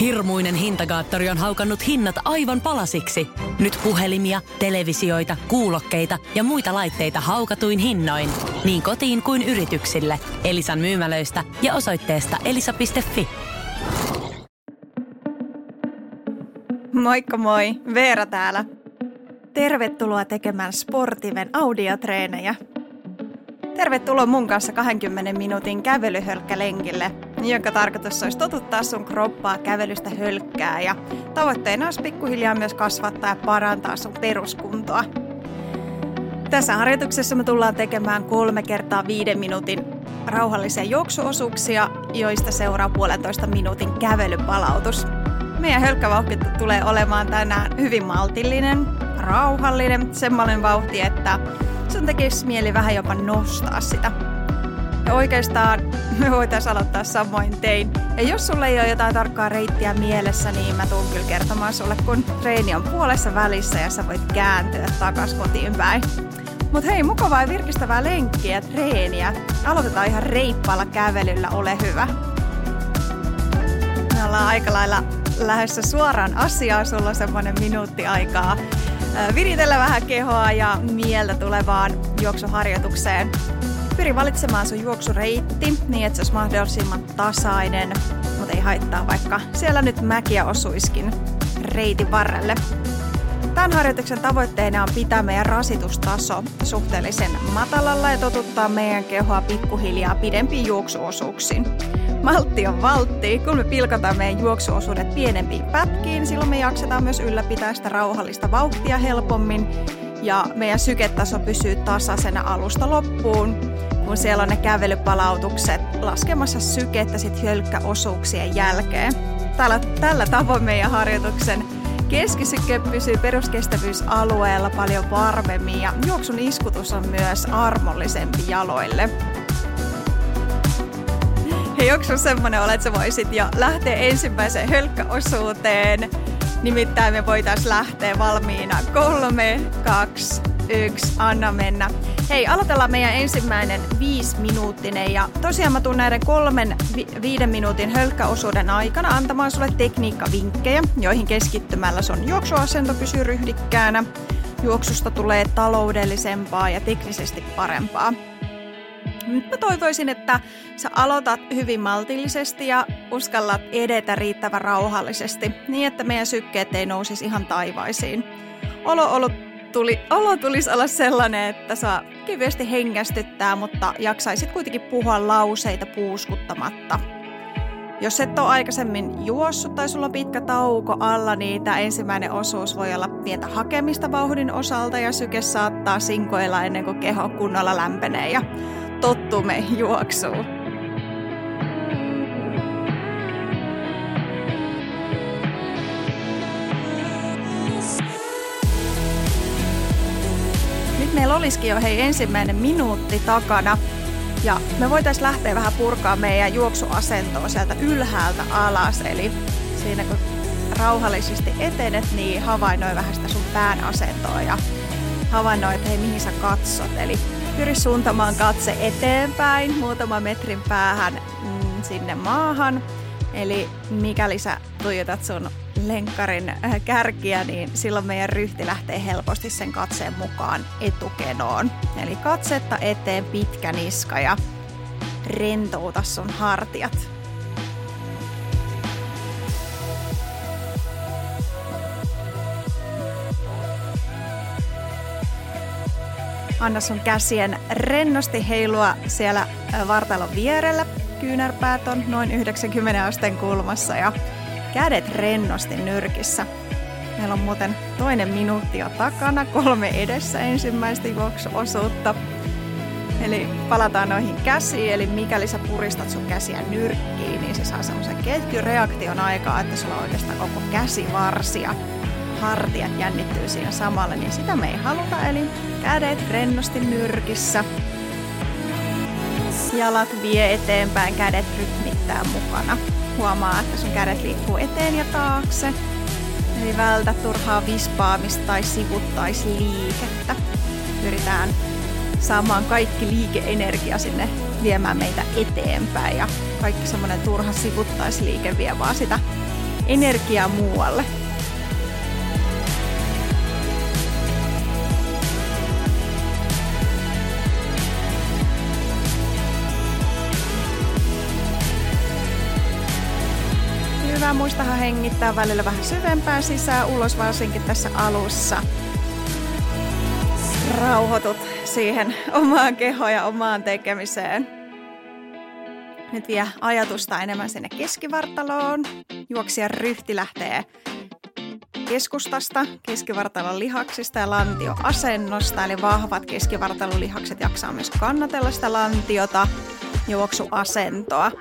Hirmuinen hintakaattori on haukannut hinnat aivan palasiksi. Nyt puhelimia, televisioita, kuulokkeita ja muita laitteita haukatuin hinnoin. Niin kotiin kuin yrityksille. Elisan myymälöistä ja osoitteesta elisa.fi. Moikka moi, Veera täällä. Tervetuloa tekemään Sportiven audiotreenejä. Tervetuloa mun kanssa 20 minuutin kävelyhölkkälenkille, jonka tarkoitus olisi totuttaa sun kroppaa kävelystä hölkkää ja tavoitteena olisi pikkuhiljaa myös kasvattaa ja parantaa sun peruskuntoa. Tässä harjoituksessa me tullaan tekemään kolme kertaa viiden minuutin rauhallisia juoksuosuuksia, joista seuraa puolentoista minuutin kävelypalautus. Meidän hölkkävauhti tulee olemaan tänään hyvin maltillinen, rauhallinen, semmoinen vauhti, että sun tekisi mieli vähän jopa nostaa sitä. Ja oikeastaan me voitaisiin aloittaa samoin tein. Ja jos sulle ei ole jotain tarkkaa reittiä mielessä, niin mä tuun kyllä kertomaan sulle, kun treeni on puolessa välissä ja sä voit kääntyä takas kotiin päin. Mut hei, mukavaa ja virkistävää lenkkiä ja treeniä. Aloitetaan ihan reippaalla kävelyllä, ole hyvä. Me ollaan aika lailla lähdössä suoraan asiaan. Sulla on semmonen minuutti aikaa viritellä vähän kehoa ja mieltä tulevaan juoksuharjoitukseen. Pyri valitsemaan sun juoksureitti niin, että se olisi mahdollisimman tasainen, mutta ei haittaa vaikka siellä nyt mäkiä osuiskin reitin varrelle. Tämän harjoituksen tavoitteena on pitää meidän rasitustaso suhteellisen matalalla ja totuttaa meidän kehoa pikkuhiljaa pidempiin juoksuosuuksiin. Maltti on valtti. Kun me pilkataan meidän juoksuosuudet pienempiin pätkiin, silloin me jaksetaan myös ylläpitää sitä rauhallista vauhtia helpommin ja meidän syketaso pysyy tasaisena alusta loppuun, kun siellä on ne kävelypalautukset laskemassa sykettä sit hölkkäosuuksien jälkeen. Tällä, tällä tavoin meidän harjoituksen keskisyke pysyy peruskestävyysalueella paljon varmemmin ja juoksun iskutus on myös armollisempi jaloille. Sun semmonen ole, että sä voisit jo lähteä ensimmäiseen hölkkäosuuteen? Nimittäin me voitais lähteä valmiina. Kolme, kaksi, yksi, anna mennä. Hei, aloitellaan meidän ensimmäinen viisi minuuttinen ja tosiaan mä tuun näiden kolmen vi- viiden minuutin hölkkäosuuden aikana antamaan sulle tekniikkavinkkejä, joihin keskittymällä sun juoksuasento pysyy ryhdikkäänä. Juoksusta tulee taloudellisempaa ja teknisesti parempaa. Nyt mä toivoisin, että sä aloitat hyvin maltillisesti ja uskallat edetä riittävän rauhallisesti, niin että meidän sykkeet ei nousisi ihan taivaisiin. Olo, olo, tuli, olo tulisi olla sellainen, että saa kevyesti hengästyttää, mutta jaksaisit kuitenkin puhua lauseita puuskuttamatta. Jos et ole aikaisemmin juossut tai sulla on pitkä tauko alla, niin tämä ensimmäinen osuus voi olla pientä hakemista vauhdin osalta ja syke saattaa sinkoilla ennen kuin keho kunnolla lämpenee ja tottumme juoksuun. Nyt meillä olisikin jo hei ensimmäinen minuutti takana. Ja me voitaisiin lähteä vähän purkaa meidän juoksuasentoa sieltä ylhäältä alas. Eli siinä kun rauhallisesti etenet, niin havainnoi vähän sitä sun pään asentoa ja havainnoi, että hei mihin sä katsot. Eli pyri suuntamaan katse eteenpäin muutaman metrin päähän mm, sinne maahan. Eli mikäli sä tuijotat sun lenkkarin äh, kärkiä, niin silloin meidän ryhti lähtee helposti sen katseen mukaan etukenoon. Eli katsetta eteen pitkä niska ja rentouta sun hartiat. Anna sun käsien rennosti heilua siellä vartalon vierellä. Kyynärpäät on noin 90 asteen kulmassa ja kädet rennosti nyrkissä. Meillä on muuten toinen minuutti jo takana, kolme edessä ensimmäistä juoksuosuutta. Eli palataan noihin käsiin, eli mikäli sä puristat sun käsiä nyrkkiin, niin se saa semmoisen ketjureaktion aikaa, että sulla on oikeastaan koko käsivarsi ja hartiat jännittyy siinä samalla, niin sitä me ei haluta, eli kädet rennosti nyrkissä. Jalat vie eteenpäin, kädet rytmittää mukana. Huomaa, että sun kädet liikkuu eteen ja taakse. Eli vältä turhaa vispaamista tai sivuttaisliikettä. Pyritään saamaan kaikki liikeenergia sinne viemään meitä eteenpäin ja kaikki semmoinen turha sivuttaisliike vie vaan sitä energiaa muualle. Hyvä muistahan hengittää välillä vähän syvempään sisään ulos, varsinkin tässä alussa. Rauhoitut siihen omaan kehoon ja omaan tekemiseen. Nyt vie ajatusta enemmän sinne keskivartaloon. Juoksija ryhti lähtee keskustasta, keskivartalon lihaksista ja lantioasennosta, eli vahvat keskivartalon lihakset jaksaa myös kannatella sitä lantiota, juoksuasentoa.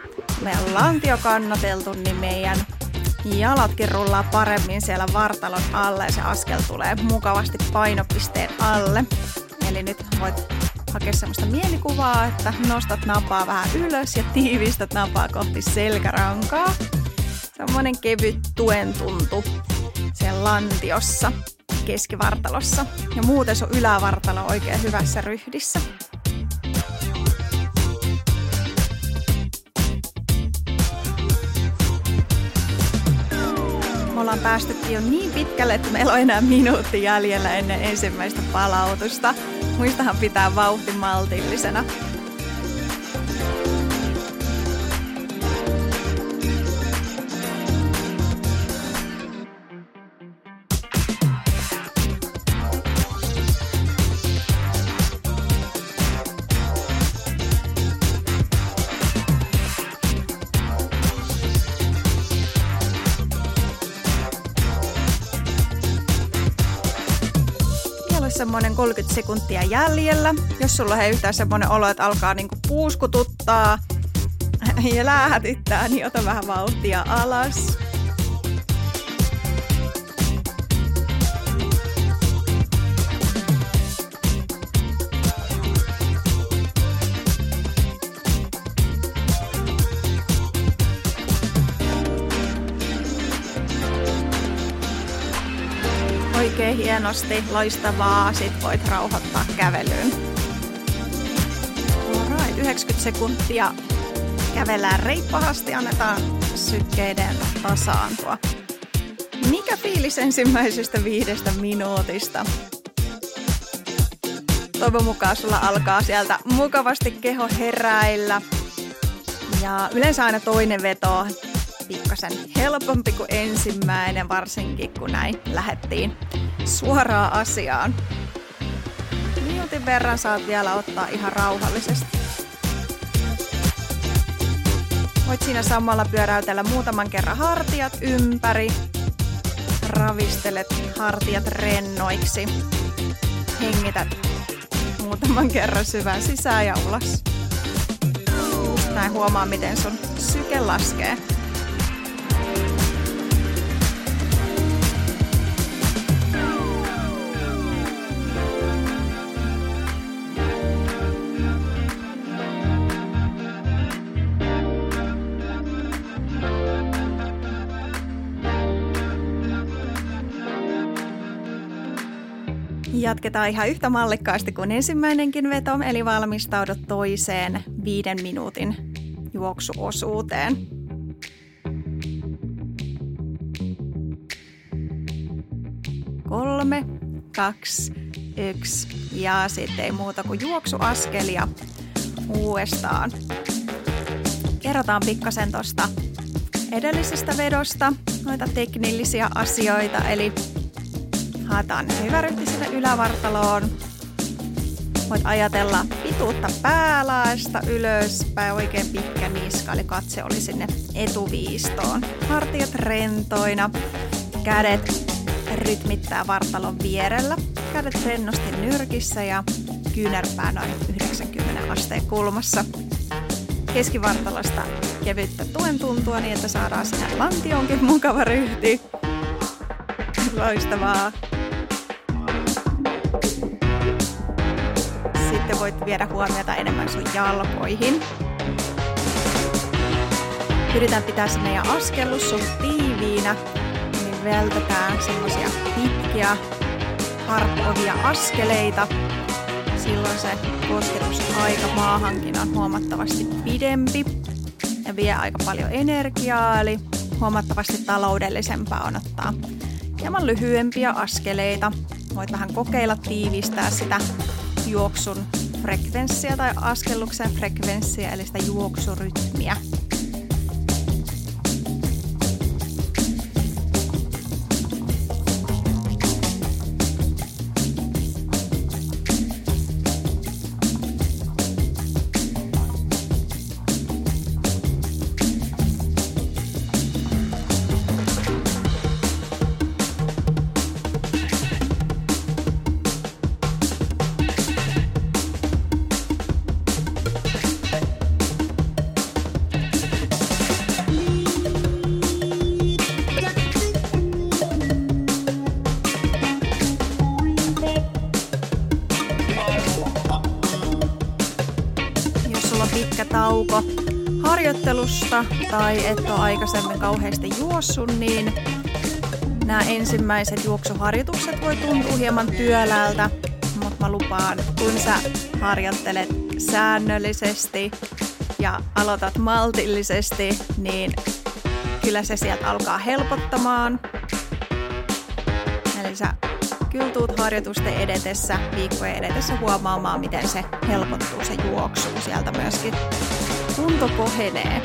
Meidän lantio kannateltu, niin meidän jalatkin rullaa paremmin siellä vartalon alle ja se askel tulee mukavasti painopisteen alle. Eli nyt voit hakea semmoista mielikuvaa, että nostat napaa vähän ylös ja tiivistät napaa kohti selkärankaa. Semmoinen kevyt tuen tuntu siellä lantiossa, keskivartalossa. Ja muuten sun ylävartalo on oikein hyvässä ryhdissä. Ollaan päästykin jo niin pitkälle, että meillä on enää minuutti jäljellä ennen ensimmäistä palautusta. Muistahan pitää vauhti maltillisena. 30 sekuntia jäljellä. Jos sulla on yhtään semmoinen olo, että alkaa niinku puuskututtaa ja läähätyttää, niin ota vähän vauhtia alas. Oikein hienosti, loistavaa, sit voit rauhoittaa kävelyyn. Alright, 90 sekuntia kävellään reippahasti, annetaan sykkeiden tasaantua. Mikä fiilis ensimmäisestä viidestä minuutista? Toivon mukaan sulla alkaa sieltä mukavasti keho heräillä. Ja yleensä aina toinen veto pikkasen helpompi kuin ensimmäinen, varsinkin kun näin lähettiin suoraan asiaan. Minuutin verran saat vielä ottaa ihan rauhallisesti. Voit siinä samalla pyöräytellä muutaman kerran hartiat ympäri. Ravistelet hartiat rennoiksi. Hengität muutaman kerran syvään sisään ja ulos. Näin huomaa, miten sun syke laskee. Jatketaan ihan yhtä mallikkaasti kuin ensimmäinenkin veto, eli valmistaudut toiseen viiden minuutin juoksuosuuteen. Kolme, kaksi, yksi ja sitten ei muuta kuin juoksuaskelia uudestaan. Kerrotaan pikkasen tuosta edellisestä vedosta noita teknillisiä asioita, eli haetaan hyvä ryhti sinne ylävartaloon. Voit ajatella pituutta päälaesta ylöspäin, oikein pitkä niska, eli katse oli sinne etuviistoon. Hartiat rentoina, kädet rytmittää vartalon vierellä. Kädet rennosti nyrkissä ja kyynärpää noin 90 asteen kulmassa. Keskivartalosta kevyttä tuen tuntua niin, että saadaan sinne lantionkin mukava ryhti. Loistavaa. Sitten voit viedä huomiota enemmän sun jalkoihin. Pyritään pitää se meidän askellus suht tiiviinä, niin vältetään semmosia pitkiä, harppovia askeleita. Silloin se kosketusaika maahankin on huomattavasti pidempi ja vie aika paljon energiaa, eli huomattavasti taloudellisempaa on ottaa hieman lyhyempiä askeleita. Voit vähän kokeilla tiivistää sitä juoksun frekvenssiä tai askelluksen frekvenssiä, eli sitä juoksurytmiä. Harjoittelusta tai et ole aikaisemmin kauheasti juossut, niin nämä ensimmäiset juoksuharjoitukset voi tuntua hieman työläältä, mutta mä lupaan, kun sä harjoittelet säännöllisesti ja aloitat maltillisesti, niin kyllä se sieltä alkaa helpottamaan. Eli sä kyllä tuut harjoitusten edetessä, viikkojen edetessä huomaamaan, miten se helpottuu se juoksu sieltä myöskin. Kunto kohenee.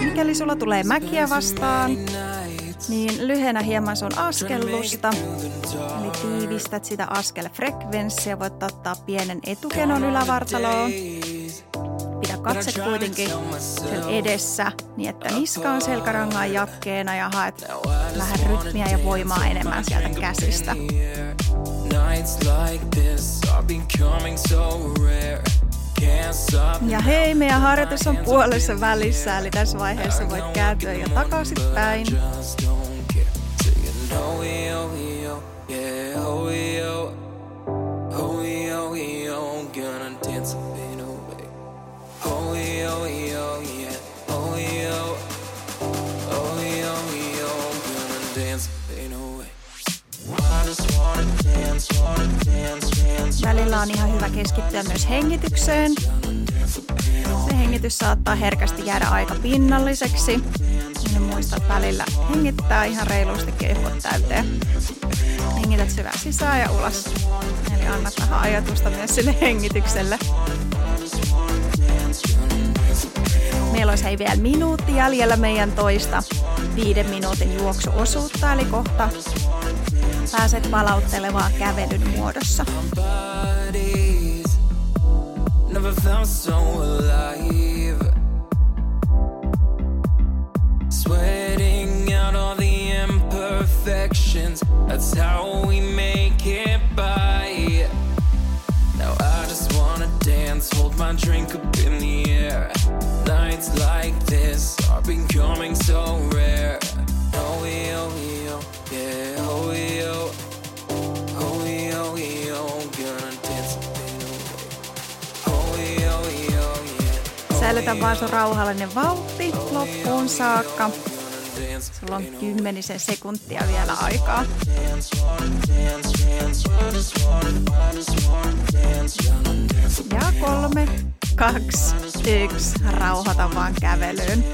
Mikäli sulla tulee mäkiä vastaan, niin lyhennä hieman sun askellusta. Eli tiivistät sitä askelfrekvenssiä, voit ottaa pienen etukenon ylävartaloon. Pidä katse kuitenkin sen edessä, niin että niska on selkärangan jakkeena ja haet vähän rytmiä ja voimaa enemmän sieltä käsistä. Ja hei, meidän harjoitus on puolessa välissä, eli tässä vaiheessa voit kääntyä jo takaisinpäin. On ihan hyvä keskittyä myös hengitykseen. Se hengitys saattaa herkästi jäädä aika pinnalliseksi. Niin muista välillä hengittää ihan reilusti keuhkot täyteen. Hengität syvään sisään ja ulos. Eli annat vähän ajatusta myös sille hengitykselle. Meillä olisi hei vielä minuutti jäljellä meidän toista viiden minuutin juoksuosuutta, eli kohta pääset palauttelevaan kävelyn muodossa. Never felt so alive. Sweating out all the imperfections. That's how we make it by. Now I just wanna dance, hold my drink up in the air. Nights like this are becoming so rare. Säilytä vaan sun rauhallinen vauhti loppuun saakka. Sulla on kymmenisen sekuntia vielä aikaa. Ja kolme, kaksi, yksi. Rauhoita vaan kävelyyn.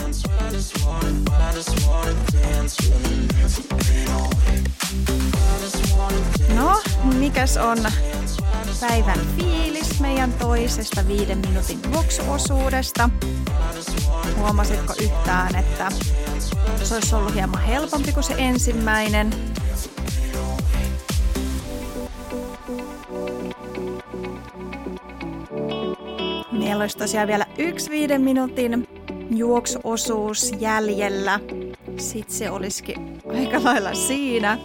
No, mikäs on päivän fiilis meidän toisesta viiden minuutin juoksuosuudesta? Huomasitko yhtään, että se olisi ollut hieman helpompi kuin se ensimmäinen? Meillä olisi tosiaan vielä yksi viiden minuutin juoksuosuus jäljellä. Sitten se olisikin aika lailla siinä.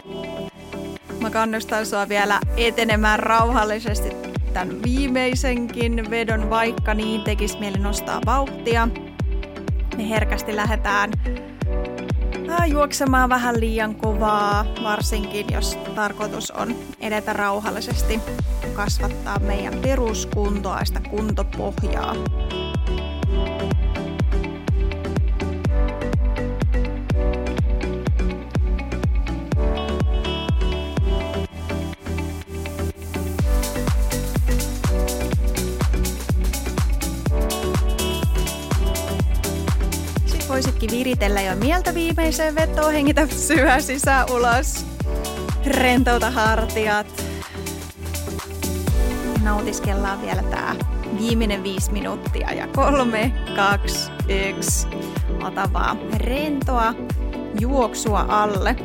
Mä kannustan sua vielä etenemään rauhallisesti tämän viimeisenkin vedon, vaikka niin tekisi mieli nostaa vauhtia. Me herkästi lähdetään juoksemaan vähän liian kovaa, varsinkin jos tarkoitus on edetä rauhallisesti, kasvattaa meidän peruskuntoa, sitä kuntopohjaa. Hetki viritellä jo mieltä viimeiseen vetoon. Hengitä syvä sisään ulos. Rentouta hartiat. Nautiskellaan vielä tää viimeinen viisi minuuttia ja kolme, kaksi, yksi. Ota vaan rentoa juoksua alle.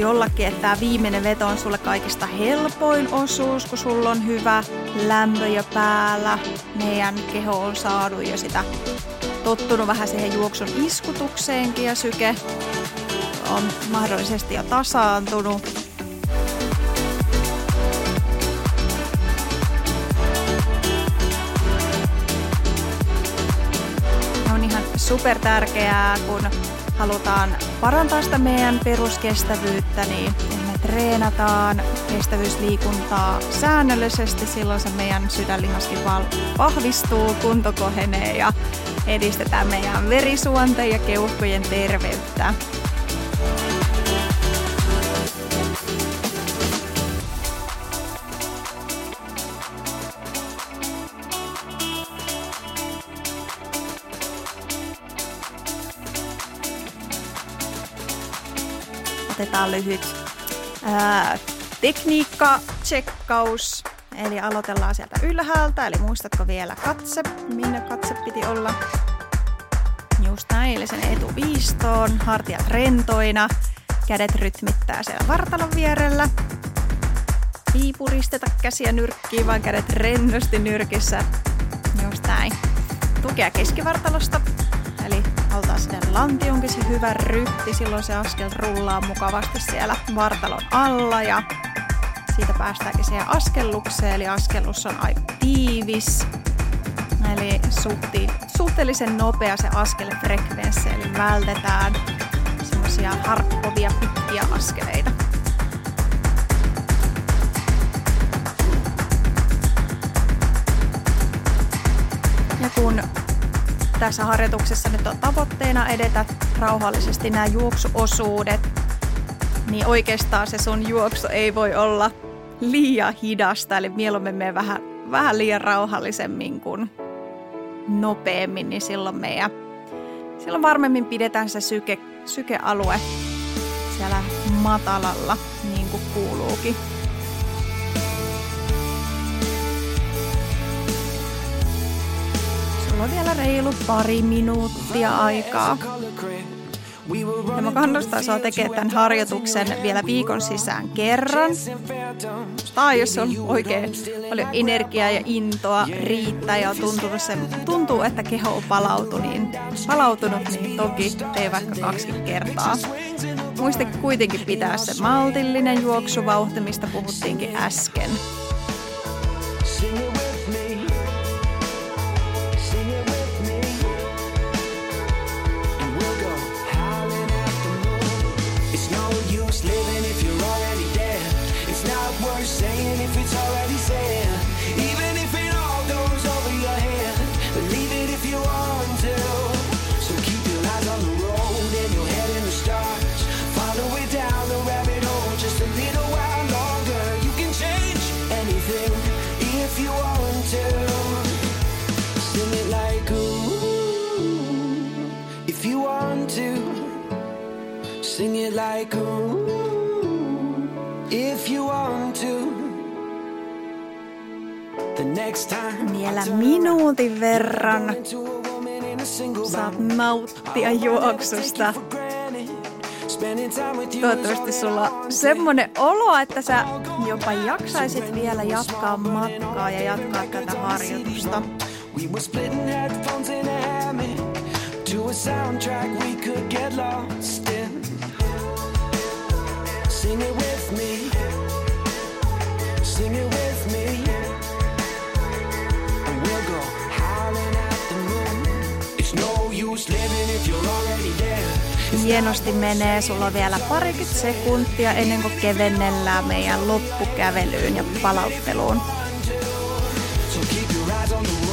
Voi ollakin, että tämä viimeinen veto on sulle kaikista helpoin osuus, kun sulla on hyvä lämpö jo päällä. Meidän keho on saanut jo sitä tottunut vähän siihen juoksun iskutukseenkin ja syke on mahdollisesti jo tasaantunut. On ihan super tärkeää, kun halutaan parantaa sitä meidän peruskestävyyttä, niin me treenataan kestävyysliikuntaa säännöllisesti. Silloin se meidän sydänlihaskin vahvistuu, kunto kohenee ja edistetään meidän verisuonten ja keuhkojen terveyttä. Otetaan lyhyt ää, tekniikka-tsekkaus. Eli aloitellaan sieltä ylhäältä, eli muistatko vielä katse, minne katse piti olla. Just näin, eli sen etuviistoon, hartiat rentoina, kädet rytmittää siellä vartalon vierellä. Ei puristeta käsiä nyrkkiin, vaan kädet rennosti nyrkissä. Just näin. Tukea keskivartalosta, oltaan sinne lantionkin se hyvä ryhti, silloin se askel rullaa mukavasti siellä vartalon alla ja siitä päästäänkin siihen askellukseen, eli askellus on aika tiivis. Eli suhti, suhteellisen nopea se askelfrekvenssi, eli vältetään semmoisia harkkovia pitkiä askeleita. Ja kun tässä harjoituksessa nyt on tavoitteena edetä rauhallisesti nämä juoksuosuudet, niin oikeastaan se sun juoksu ei voi olla liian hidasta, eli mieluummin me vähän, vähän liian rauhallisemmin kuin nopeammin, niin silloin meidän silloin varmemmin pidetään se syke, sykealue siellä matalalla, niin kuin kuuluukin. Mulla on vielä reilu pari minuuttia aikaa. Ja mä kannustan sua tekemään tämän harjoituksen vielä viikon sisään kerran. Tai jos on oikein paljon energiaa ja intoa riittää ja on se, tuntuu, että keho on palautunut, niin, palautunut, niin toki tee vaikka kaksi kertaa. Muista kuitenkin pitää se maltillinen juoksuvauhti, mistä puhuttiinkin äsken. Vielä minuutin verran. Saat nauttia juoksusta. Toivottavasti sulla on semmonen olo, että sä jopa jaksaisit vielä jatkaa matkaa ja jatkaa tätä harjoitusta. We Hienosti menee, sulla on vielä parikymmentä sekuntia ennen kuin kevennellään meidän loppukävelyyn ja palautteluun. So keep your eyes on the road.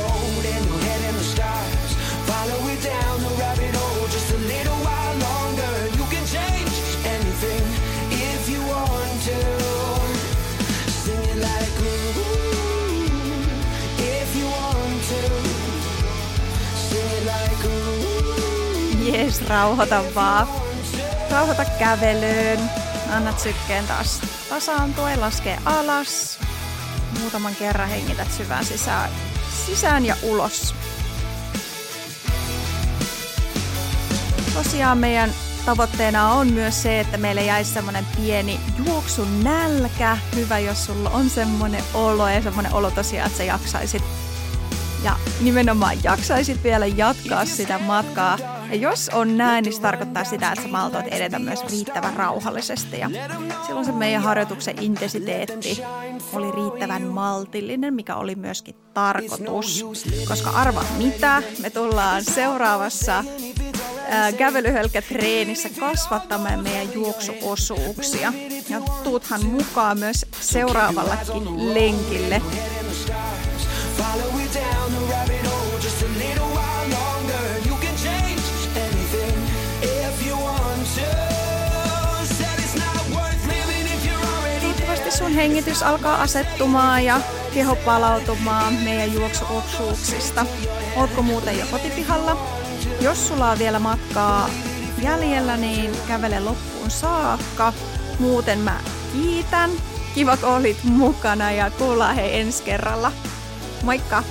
Ees rauhoita vaan. Rauhoita kävelyyn. Annat sykkeen taas tasaantua ja laskee alas. Muutaman kerran hengität syvään sisään, sisään ja ulos. Tosiaan meidän tavoitteena on myös se, että meille jäisi semmoinen pieni juoksun nälkä. Hyvä, jos sulla on semmoinen olo ja semmoinen olo tosiaan, että sä jaksaisit ja nimenomaan jaksaisit vielä jatkaa sitä matkaa. Ja jos on näin, niin se tarkoittaa sitä, että sä maltoit edetä myös riittävän rauhallisesti. Ja silloin se meidän harjoituksen intensiteetti oli riittävän maltillinen, mikä oli myöskin tarkoitus. Koska arva mitä, me tullaan seuraavassa kävelyhölkätreenissä kasvattamaan meidän juoksuosuuksia. Ja tuuthan mukaan myös seuraavallakin lenkille. Hengitys alkaa asettumaan ja keho palautumaan meidän juoksuosuuksista. Ootko muuten jo kotipihalla? Jos sulla on vielä matkaa jäljellä, niin kävele loppuun saakka. Muuten mä kiitän. Kiva, kun olit mukana ja kuullaan hei ensi kerralla. Moikka!